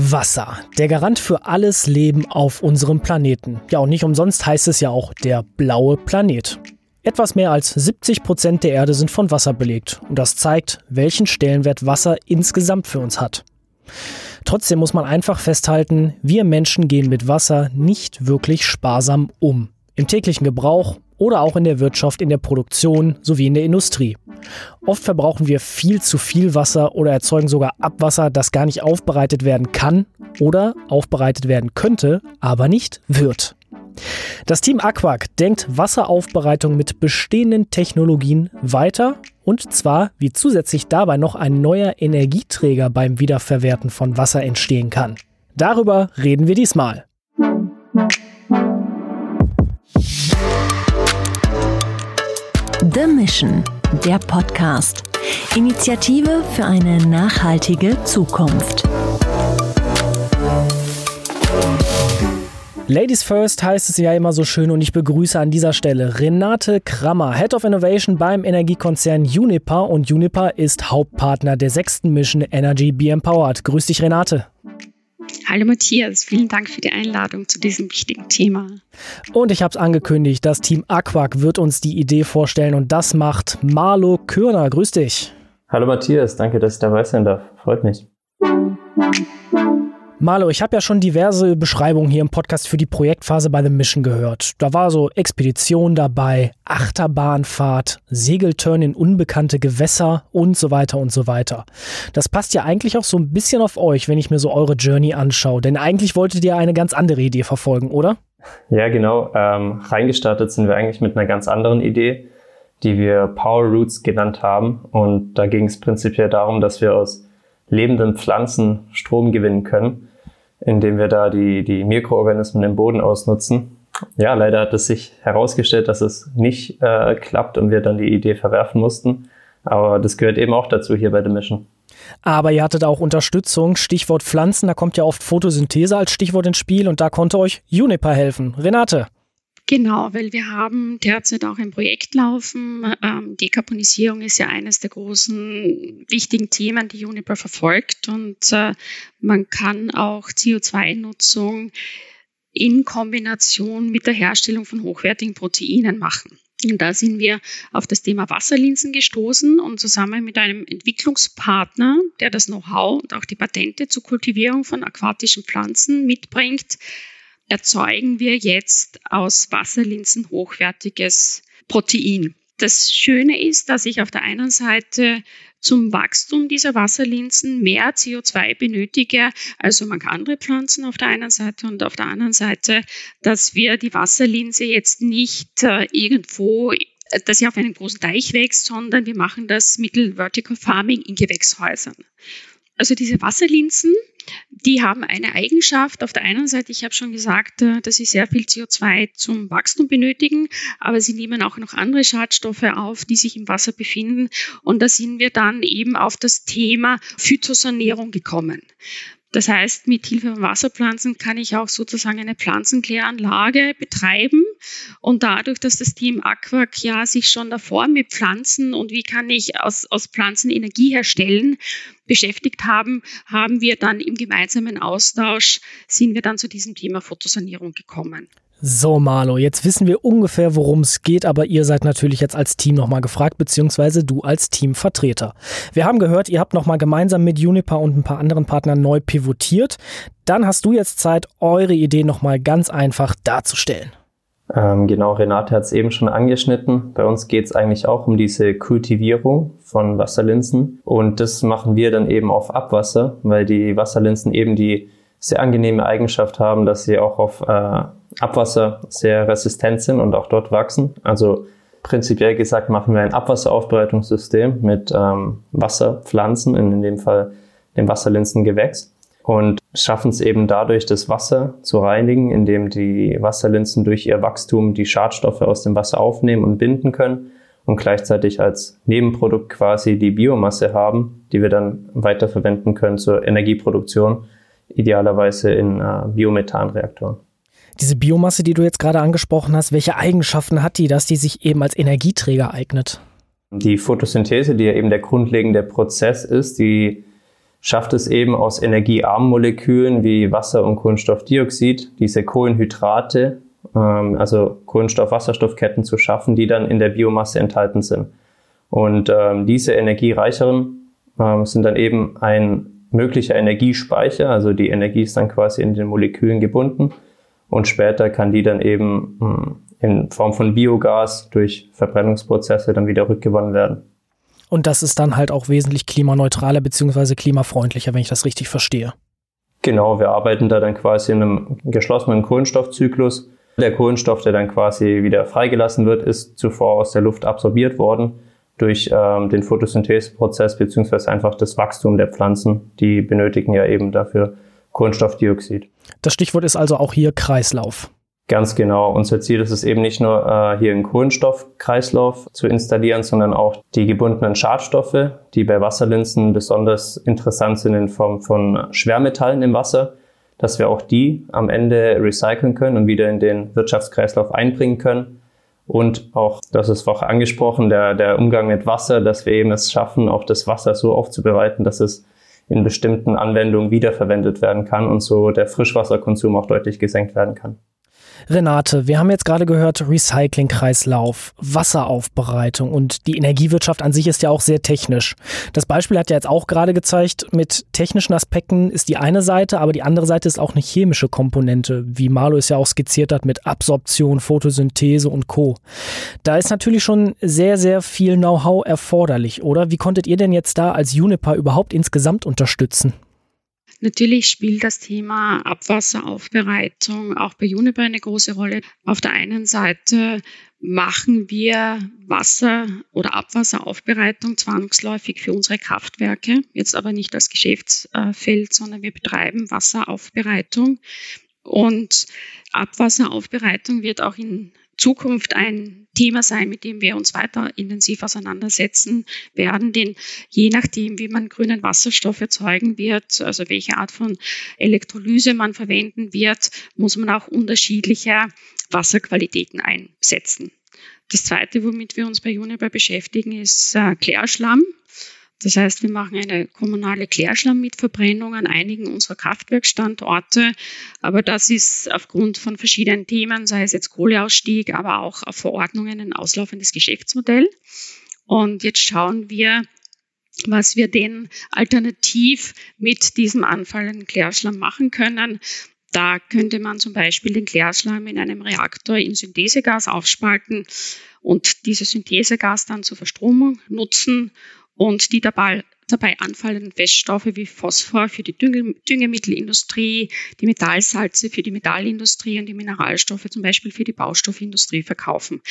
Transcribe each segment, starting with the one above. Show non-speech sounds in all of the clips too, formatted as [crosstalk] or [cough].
Wasser, der Garant für alles Leben auf unserem Planeten. Ja, und nicht umsonst heißt es ja auch der blaue Planet. Etwas mehr als 70 Prozent der Erde sind von Wasser belegt. Und das zeigt, welchen Stellenwert Wasser insgesamt für uns hat. Trotzdem muss man einfach festhalten, wir Menschen gehen mit Wasser nicht wirklich sparsam um. Im täglichen Gebrauch oder auch in der Wirtschaft, in der Produktion sowie in der Industrie. Oft verbrauchen wir viel zu viel Wasser oder erzeugen sogar Abwasser, das gar nicht aufbereitet werden kann oder aufbereitet werden könnte, aber nicht wird. Das Team Aquac denkt Wasseraufbereitung mit bestehenden Technologien weiter und zwar, wie zusätzlich dabei noch ein neuer Energieträger beim Wiederverwerten von Wasser entstehen kann. Darüber reden wir diesmal. The Mission, der Podcast. Initiative für eine nachhaltige Zukunft. Ladies First heißt es ja immer so schön und ich begrüße an dieser Stelle Renate Krammer, Head of Innovation beim Energiekonzern Uniper und Uniper ist Hauptpartner der sechsten Mission Energy Be Empowered. Grüß dich Renate. Hallo Matthias, vielen Dank für die Einladung zu diesem wichtigen Thema. Und ich habe es angekündigt, das Team Aquac wird uns die Idee vorstellen und das macht Marlo Kürner. Grüß dich. Hallo Matthias, danke, dass ich dabei sein darf. Freut mich. Marlo, ich habe ja schon diverse Beschreibungen hier im Podcast für die Projektphase bei The Mission gehört. Da war so Expedition dabei, Achterbahnfahrt, Segelturn in unbekannte Gewässer und so weiter und so weiter. Das passt ja eigentlich auch so ein bisschen auf euch, wenn ich mir so eure Journey anschaue. Denn eigentlich wolltet ihr eine ganz andere Idee verfolgen, oder? Ja, genau. Ähm, reingestartet sind wir eigentlich mit einer ganz anderen Idee, die wir Power Roots genannt haben. Und da ging es prinzipiell darum, dass wir aus lebenden Pflanzen Strom gewinnen können indem wir da die, die Mikroorganismen im Boden ausnutzen. Ja, leider hat es sich herausgestellt, dass es nicht äh, klappt und wir dann die Idee verwerfen mussten. Aber das gehört eben auch dazu hier bei The Mission. Aber ihr hattet auch Unterstützung, Stichwort Pflanzen, da kommt ja oft Photosynthese als Stichwort ins Spiel und da konnte euch Juniper helfen. Renate. Genau, weil wir haben derzeit auch ein Projekt laufen. Ähm, Dekarbonisierung ist ja eines der großen wichtigen Themen, die Uniper verfolgt. Und äh, man kann auch CO2-Nutzung in Kombination mit der Herstellung von hochwertigen Proteinen machen. Und da sind wir auf das Thema Wasserlinsen gestoßen und zusammen mit einem Entwicklungspartner, der das Know-how und auch die Patente zur Kultivierung von aquatischen Pflanzen mitbringt, erzeugen wir jetzt aus Wasserlinsen hochwertiges Protein. Das Schöne ist, dass ich auf der einen Seite zum Wachstum dieser Wasserlinsen mehr CO2 benötige als so manche andere Pflanzen auf der einen Seite und auf der anderen Seite, dass wir die Wasserlinse jetzt nicht äh, irgendwo dass sie auf einem großen Teich wächst, sondern wir machen das mittel Vertical Farming in Gewächshäusern. Also diese Wasserlinsen die haben eine Eigenschaft. Auf der einen Seite, ich habe schon gesagt, äh, dass sie sehr viel CO2 zum Wachstum benötigen, aber sie nehmen auch noch andere Schadstoffe auf, die sich im Wasser befinden. Und da sind wir dann eben auf das Thema Phytosanierung gekommen. Das heißt, mit Hilfe von Wasserpflanzen kann ich auch sozusagen eine Pflanzenkläranlage betreiben. Und dadurch, dass das Team Aquac ja sich schon davor mit Pflanzen und wie kann ich aus, aus Pflanzen Energie herstellen, beschäftigt haben, haben wir dann im gemeinsamen Austausch, sind wir dann zu diesem Thema Fotosanierung gekommen. So, Marlo, jetzt wissen wir ungefähr, worum es geht, aber ihr seid natürlich jetzt als Team nochmal gefragt, beziehungsweise du als Teamvertreter. Wir haben gehört, ihr habt nochmal gemeinsam mit Juniper und ein paar anderen Partnern neu pivotiert. Dann hast du jetzt Zeit, eure Idee nochmal ganz einfach darzustellen. Ähm, genau, Renate hat es eben schon angeschnitten. Bei uns geht es eigentlich auch um diese Kultivierung von Wasserlinsen und das machen wir dann eben auf Abwasser, weil die Wasserlinsen eben die sehr angenehme Eigenschaft haben, dass sie auch auf äh, Abwasser sehr resistent sind und auch dort wachsen. Also prinzipiell gesagt machen wir ein Abwasseraufbereitungssystem mit ähm, Wasserpflanzen, in dem Fall dem Wasserlinsengewächs und schaffen es eben dadurch, das Wasser zu reinigen, indem die Wasserlinsen durch ihr Wachstum die Schadstoffe aus dem Wasser aufnehmen und binden können und gleichzeitig als Nebenprodukt quasi die Biomasse haben, die wir dann weiterverwenden können zur Energieproduktion, idealerweise in äh, Biomethanreaktoren. Diese Biomasse, die du jetzt gerade angesprochen hast, welche Eigenschaften hat die, dass die sich eben als Energieträger eignet? Die Photosynthese, die ja eben der grundlegende Prozess ist, die schafft es eben aus energiearmen Molekülen wie Wasser und Kohlenstoffdioxid diese Kohlenhydrate, ähm, also Kohlenstoff-Wasserstoffketten zu schaffen, die dann in der Biomasse enthalten sind. Und ähm, diese energiereicheren ähm, sind dann eben ein möglicher Energiespeicher, also die Energie ist dann quasi in den Molekülen gebunden und später kann die dann eben hm, in Form von Biogas durch Verbrennungsprozesse dann wieder rückgewonnen werden. Und das ist dann halt auch wesentlich klimaneutraler bzw. klimafreundlicher, wenn ich das richtig verstehe. Genau, wir arbeiten da dann quasi in einem geschlossenen Kohlenstoffzyklus. Der Kohlenstoff, der dann quasi wieder freigelassen wird, ist zuvor aus der Luft absorbiert worden durch ähm, den Photosyntheseprozess beziehungsweise einfach das Wachstum der Pflanzen. Die benötigen ja eben dafür Kohlenstoffdioxid. Das Stichwort ist also auch hier Kreislauf. Ganz genau. Unser Ziel ist es eben nicht nur, äh, hier einen Kohlenstoffkreislauf zu installieren, sondern auch die gebundenen Schadstoffe, die bei Wasserlinsen besonders interessant sind in Form von Schwermetallen im Wasser, dass wir auch die am Ende recyceln können und wieder in den Wirtschaftskreislauf einbringen können. Und auch, das ist auch angesprochen, der, der Umgang mit Wasser, dass wir eben es schaffen, auch das Wasser so aufzubereiten, dass es in bestimmten Anwendungen wiederverwendet werden kann und so der Frischwasserkonsum auch deutlich gesenkt werden kann. Renate, wir haben jetzt gerade gehört, Recyclingkreislauf, Wasseraufbereitung und die Energiewirtschaft an sich ist ja auch sehr technisch. Das Beispiel hat ja jetzt auch gerade gezeigt, mit technischen Aspekten ist die eine Seite, aber die andere Seite ist auch eine chemische Komponente, wie Marlo es ja auch skizziert hat mit Absorption, Photosynthese und Co. Da ist natürlich schon sehr, sehr viel Know-how erforderlich, oder? Wie konntet ihr denn jetzt da als Juniper überhaupt insgesamt unterstützen? Natürlich spielt das Thema Abwasseraufbereitung auch bei Juniper eine große Rolle. Auf der einen Seite machen wir Wasser- oder Abwasseraufbereitung zwangsläufig für unsere Kraftwerke, jetzt aber nicht als Geschäftsfeld, sondern wir betreiben Wasseraufbereitung. Und Abwasseraufbereitung wird auch in Zukunft ein Thema sein, mit dem wir uns weiter intensiv auseinandersetzen werden. Denn je nachdem, wie man grünen Wasserstoff erzeugen wird, also welche Art von Elektrolyse man verwenden wird, muss man auch unterschiedliche Wasserqualitäten einsetzen. Das Zweite, womit wir uns bei Juniper beschäftigen, ist äh, Klärschlamm. Das heißt, wir machen eine kommunale Klärschlammmitverbrennung an einigen unserer Kraftwerkstandorte. Aber das ist aufgrund von verschiedenen Themen, sei es jetzt Kohleausstieg, aber auch auf Verordnungen ein auslaufendes Geschäftsmodell. Und jetzt schauen wir, was wir denn alternativ mit diesem anfallenden Klärschlamm machen können. Da könnte man zum Beispiel den Klärschlamm in einem Reaktor in Synthesegas aufspalten und dieses Synthesegas dann zur Verstromung nutzen und die dabei, dabei anfallenden Feststoffe wie Phosphor für die Düngemittelindustrie, die Metallsalze für die Metallindustrie und die Mineralstoffe zum Beispiel für die Baustoffindustrie verkaufen.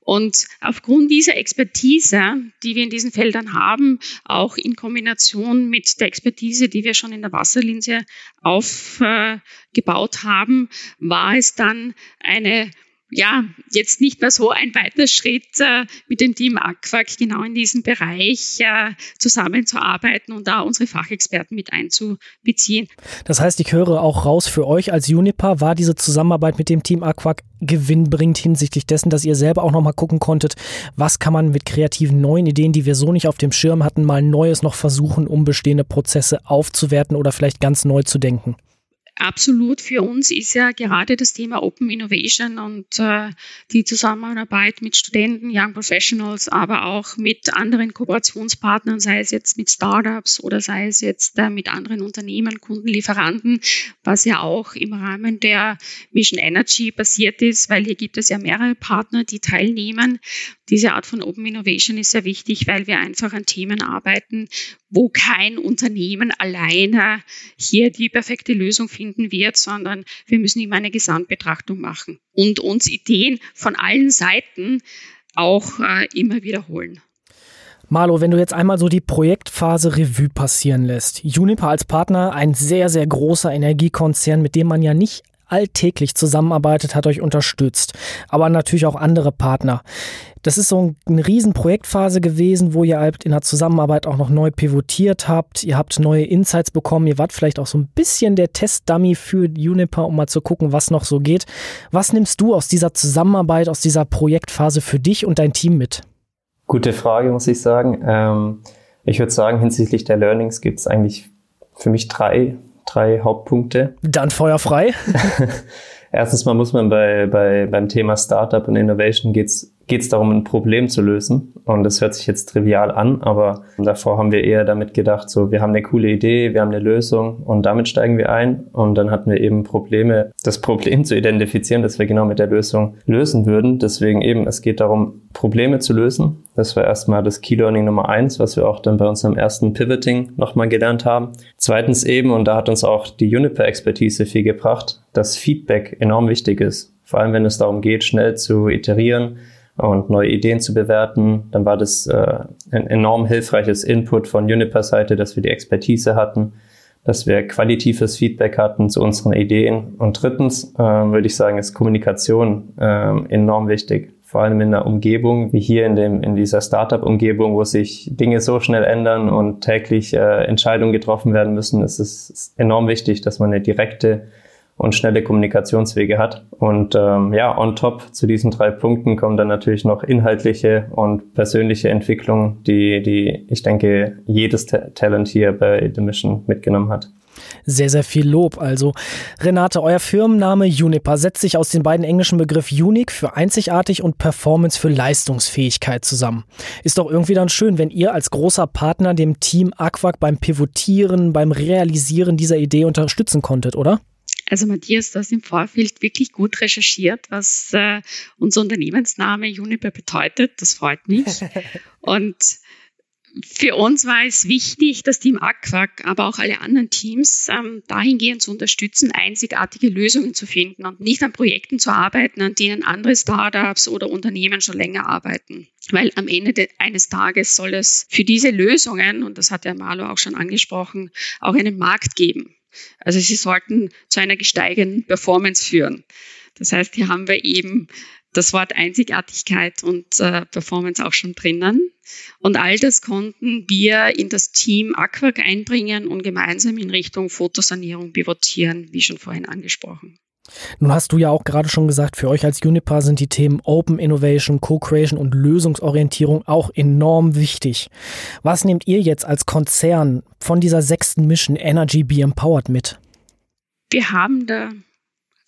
Und aufgrund dieser Expertise, die wir in diesen Feldern haben, auch in Kombination mit der Expertise, die wir schon in der Wasserlinse aufgebaut haben, war es dann eine ja, jetzt nicht mehr so ein weiter Schritt äh, mit dem Team Aquac genau in diesem Bereich äh, zusammenzuarbeiten und da unsere Fachexperten mit einzubeziehen. Das heißt, ich höre auch raus für euch als Juniper, war diese Zusammenarbeit mit dem Team Aquac gewinnbringend hinsichtlich dessen, dass ihr selber auch nochmal gucken konntet, was kann man mit kreativen neuen Ideen, die wir so nicht auf dem Schirm hatten, mal Neues noch versuchen, um bestehende Prozesse aufzuwerten oder vielleicht ganz neu zu denken? Absolut für uns ist ja gerade das Thema Open Innovation und äh, die Zusammenarbeit mit Studenten, Young Professionals, aber auch mit anderen Kooperationspartnern, sei es jetzt mit Startups oder sei es jetzt äh, mit anderen Unternehmen, Kunden, Lieferanten, was ja auch im Rahmen der Mission Energy passiert ist, weil hier gibt es ja mehrere Partner, die teilnehmen. Diese Art von Open Innovation ist sehr wichtig, weil wir einfach an Themen arbeiten, wo kein Unternehmen alleine hier die perfekte Lösung finden wird, sondern wir müssen immer eine Gesamtbetrachtung machen und uns Ideen von allen Seiten auch äh, immer wiederholen. Marlo, wenn du jetzt einmal so die Projektphase Revue passieren lässt. Juniper als Partner, ein sehr, sehr großer Energiekonzern, mit dem man ja nicht alltäglich zusammenarbeitet, hat euch unterstützt. Aber natürlich auch andere Partner. Das ist so eine riesen Projektphase gewesen, wo ihr halt in der Zusammenarbeit auch noch neu pivotiert habt. Ihr habt neue Insights bekommen. Ihr wart vielleicht auch so ein bisschen der Testdummy für Juniper, um mal zu gucken, was noch so geht. Was nimmst du aus dieser Zusammenarbeit, aus dieser Projektphase für dich und dein Team mit? Gute Frage, muss ich sagen. Ähm, ich würde sagen, hinsichtlich der Learnings gibt es eigentlich für mich drei, drei Hauptpunkte. Dann feuerfrei. [laughs] Erstens mal muss man bei, bei, beim Thema Startup und Innovation geht's geht es darum, ein Problem zu lösen. Und das hört sich jetzt trivial an, aber davor haben wir eher damit gedacht, so, wir haben eine coole Idee, wir haben eine Lösung und damit steigen wir ein. Und dann hatten wir eben Probleme, das Problem zu identifizieren, das wir genau mit der Lösung lösen würden. Deswegen eben, es geht darum, Probleme zu lösen. Das war erstmal das Key Learning Nummer eins, was wir auch dann bei unserem ersten Pivoting nochmal gelernt haben. Zweitens eben, und da hat uns auch die Juniper-Expertise viel gebracht, dass Feedback enorm wichtig ist. Vor allem, wenn es darum geht, schnell zu iterieren, und neue Ideen zu bewerten. Dann war das äh, ein enorm hilfreiches Input von Juniper-Seite, dass wir die Expertise hatten, dass wir qualitatives Feedback hatten zu unseren Ideen. Und drittens äh, würde ich sagen, ist Kommunikation äh, enorm wichtig. Vor allem in einer Umgebung wie hier in, dem, in dieser Startup-Umgebung, wo sich Dinge so schnell ändern und täglich äh, Entscheidungen getroffen werden müssen, ist es enorm wichtig, dass man eine direkte und schnelle Kommunikationswege hat. Und ähm, ja, on top zu diesen drei Punkten kommen dann natürlich noch inhaltliche und persönliche Entwicklung, die, die ich denke, jedes Talent hier bei The Mission mitgenommen hat. Sehr, sehr viel Lob. Also, Renate, euer Firmenname Juniper setzt sich aus den beiden englischen Begriff Unique für einzigartig und Performance für Leistungsfähigkeit zusammen. Ist doch irgendwie dann schön, wenn ihr als großer Partner dem Team Aquac beim Pivotieren, beim Realisieren dieser Idee unterstützen konntet, oder? Also Matthias, du hast im Vorfeld wirklich gut recherchiert, was äh, unser Unternehmensname Juniper bedeutet. Das freut mich. [laughs] Und für uns war es wichtig, das Team Aquac, aber auch alle anderen Teams ähm, dahingehend zu unterstützen, einzigartige Lösungen zu finden und nicht an Projekten zu arbeiten, an denen andere Startups oder Unternehmen schon länger arbeiten. Weil am Ende eines Tages soll es für diese Lösungen, und das hat der Marlo auch schon angesprochen, auch einen Markt geben. Also sie sollten zu einer gesteigenden Performance führen. Das heißt, hier haben wir eben das Wort Einzigartigkeit und äh, Performance auch schon drinnen. Und all das konnten wir in das Team Aquac einbringen und gemeinsam in Richtung Fotosanierung pivotieren, wie schon vorhin angesprochen. Nun hast du ja auch gerade schon gesagt, für euch als Juniper sind die Themen Open Innovation, Co-Creation und Lösungsorientierung auch enorm wichtig. Was nehmt ihr jetzt als Konzern von dieser sechsten Mission Energy Be Empowered mit? Wir haben da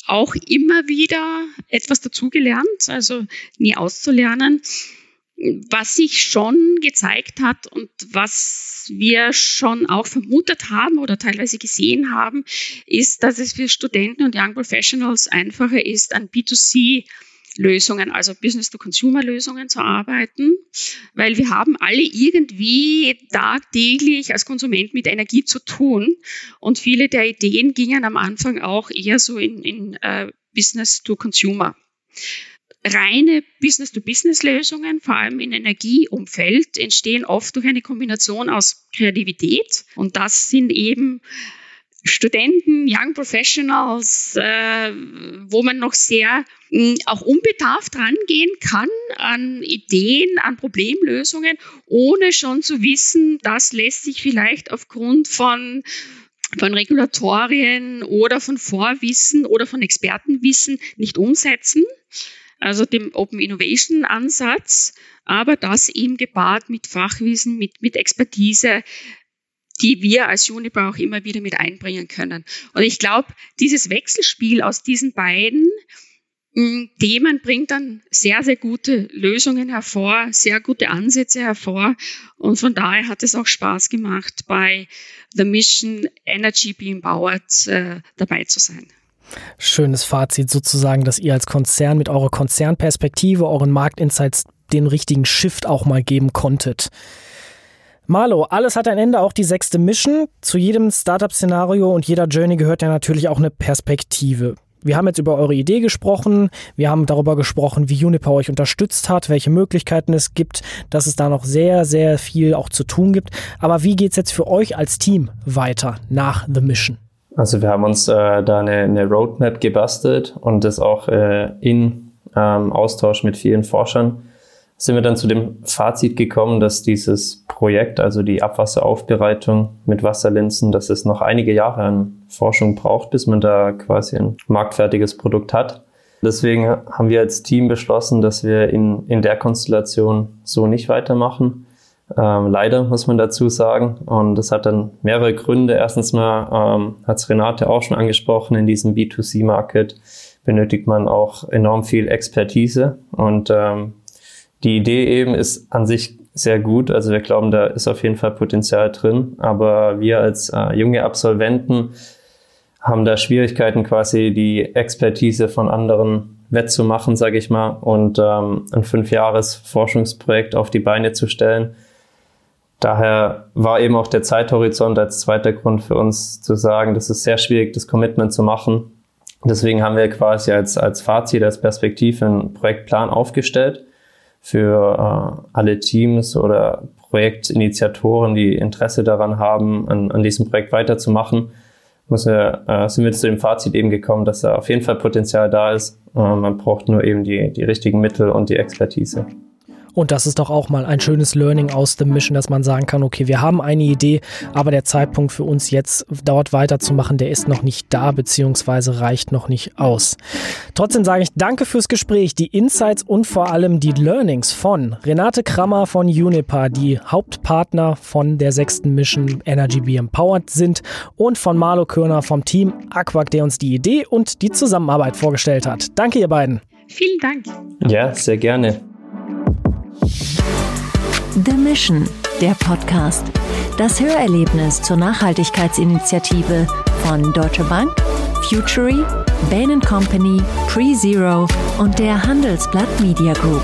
auch immer wieder etwas dazugelernt, also nie auszulernen. Was sich schon gezeigt hat und was wir schon auch vermutet haben oder teilweise gesehen haben, ist, dass es für Studenten und Young Professionals einfacher ist, an B2C Lösungen, also Business-to-Consumer-Lösungen zu arbeiten, weil wir haben alle irgendwie tagtäglich als Konsument mit Energie zu tun und viele der Ideen gingen am Anfang auch eher so in, in uh, Business-to-Consumer reine Business-to-Business-Lösungen, vor allem im Energieumfeld, entstehen oft durch eine Kombination aus Kreativität. Und das sind eben Studenten, Young Professionals, äh, wo man noch sehr mh, hm, auch unbedarft rangehen kann an Ideen, an Problemlösungen, ohne schon zu wissen, das lässt sich vielleicht aufgrund von von Regulatorien oder von Vorwissen oder von Expertenwissen nicht umsetzen also dem Open Innovation Ansatz, aber das eben gepaart mit Fachwissen, mit, mit Expertise, die wir als Juniper auch immer wieder mit einbringen können. Und ich glaube, dieses Wechselspiel aus diesen beiden hm, Themen bringt dann sehr, sehr gute Lösungen hervor, sehr gute Ansätze hervor. Und von daher hat es auch Spaß gemacht, bei The Mission Energy Being Powered äh, dabei zu sein. Schönes Fazit sozusagen, dass ihr als Konzern mit eurer Konzernperspektive, euren Marktinsights den richtigen Shift auch mal geben konntet. Marlo, alles hat ein Ende, auch die sechste Mission. Zu jedem Startup-Szenario und jeder Journey gehört ja natürlich auch eine Perspektive. Wir haben jetzt über eure Idee gesprochen, wir haben darüber gesprochen, wie Juniper euch unterstützt hat, welche Möglichkeiten es gibt, dass es da noch sehr, sehr viel auch zu tun gibt. Aber wie geht es jetzt für euch als Team weiter nach The Mission? Also wir haben uns äh, da eine, eine, Roadmap gebastelt und das auch äh, in ähm, Austausch mit vielen Forschern sind wir dann zu dem Fazit gekommen, dass dieses Projekt, also die Abwasseraufbereitung mit Wasserlinsen, dass es noch einige Jahre an Forschung braucht, bis man da quasi ein marktfertiges Produkt hat. Deswegen haben wir als Team beschlossen, dass wir in, in der Konstellation so nicht weitermachen Ähm, leider muss man dazu sagen. Und das hat dann mehrere Gründe. Erstens mal ähm, hat es Renate auch schon angesprochen, in diesem B2C-Market benötigt man auch enorm viel Expertise. Und ähm, die Idee eben ist an sich sehr gut. Also wir glauben, da ist auf jeden Fall Potenzial drin. Aber wir als äh, junge Absolventen haben da Schwierigkeiten, quasi die Expertise von anderen wettzumachen, sage ich mal, und ähm, ein fünfjahres Forschungsprojekt auf die Beine zu stellen. Daher war eben auch der Zeithorizont als zweiter Grund für uns zu sagen, das ist sehr schwierig, das Commitment zu machen. Deswegen haben wir quasi als, als Fazit, als Perspektive einen Projektplan aufgestellt für äh, alle Teams oder Projektinitiatoren, die Interesse daran haben, an, an diesem Projekt weiterzumachen muss wir, äh, sind wir zu dem Fazit eben gekommen, dass da auf jeden Fall Potenzial da ist. Äh, man braucht nur eben die, die richtigen Mittel und die Expertise. Und das ist doch auch mal ein schönes Learning aus dem Mission, dass man sagen kann, okay, wir haben eine Idee, aber der Zeitpunkt für uns jetzt dort weiterzumachen, der ist noch nicht da, beziehungsweise reicht noch nicht aus. Trotzdem sage ich danke fürs Gespräch, die Insights und vor allem die Learnings von Renate Krammer von Unipa, die Hauptpartner von der sechsten Mission Energy Be Empowered sind und von Marlo Körner vom Team Aquac, der uns die Idee und die Zusammenarbeit vorgestellt hat. Danke, ihr beiden. Vielen Dank. Ja, sehr gerne. The Mission, der Podcast. Das Hörerlebnis zur Nachhaltigkeitsinitiative von Deutsche Bank, Futury, Bain Company, PreZero und der Handelsblatt Media Group.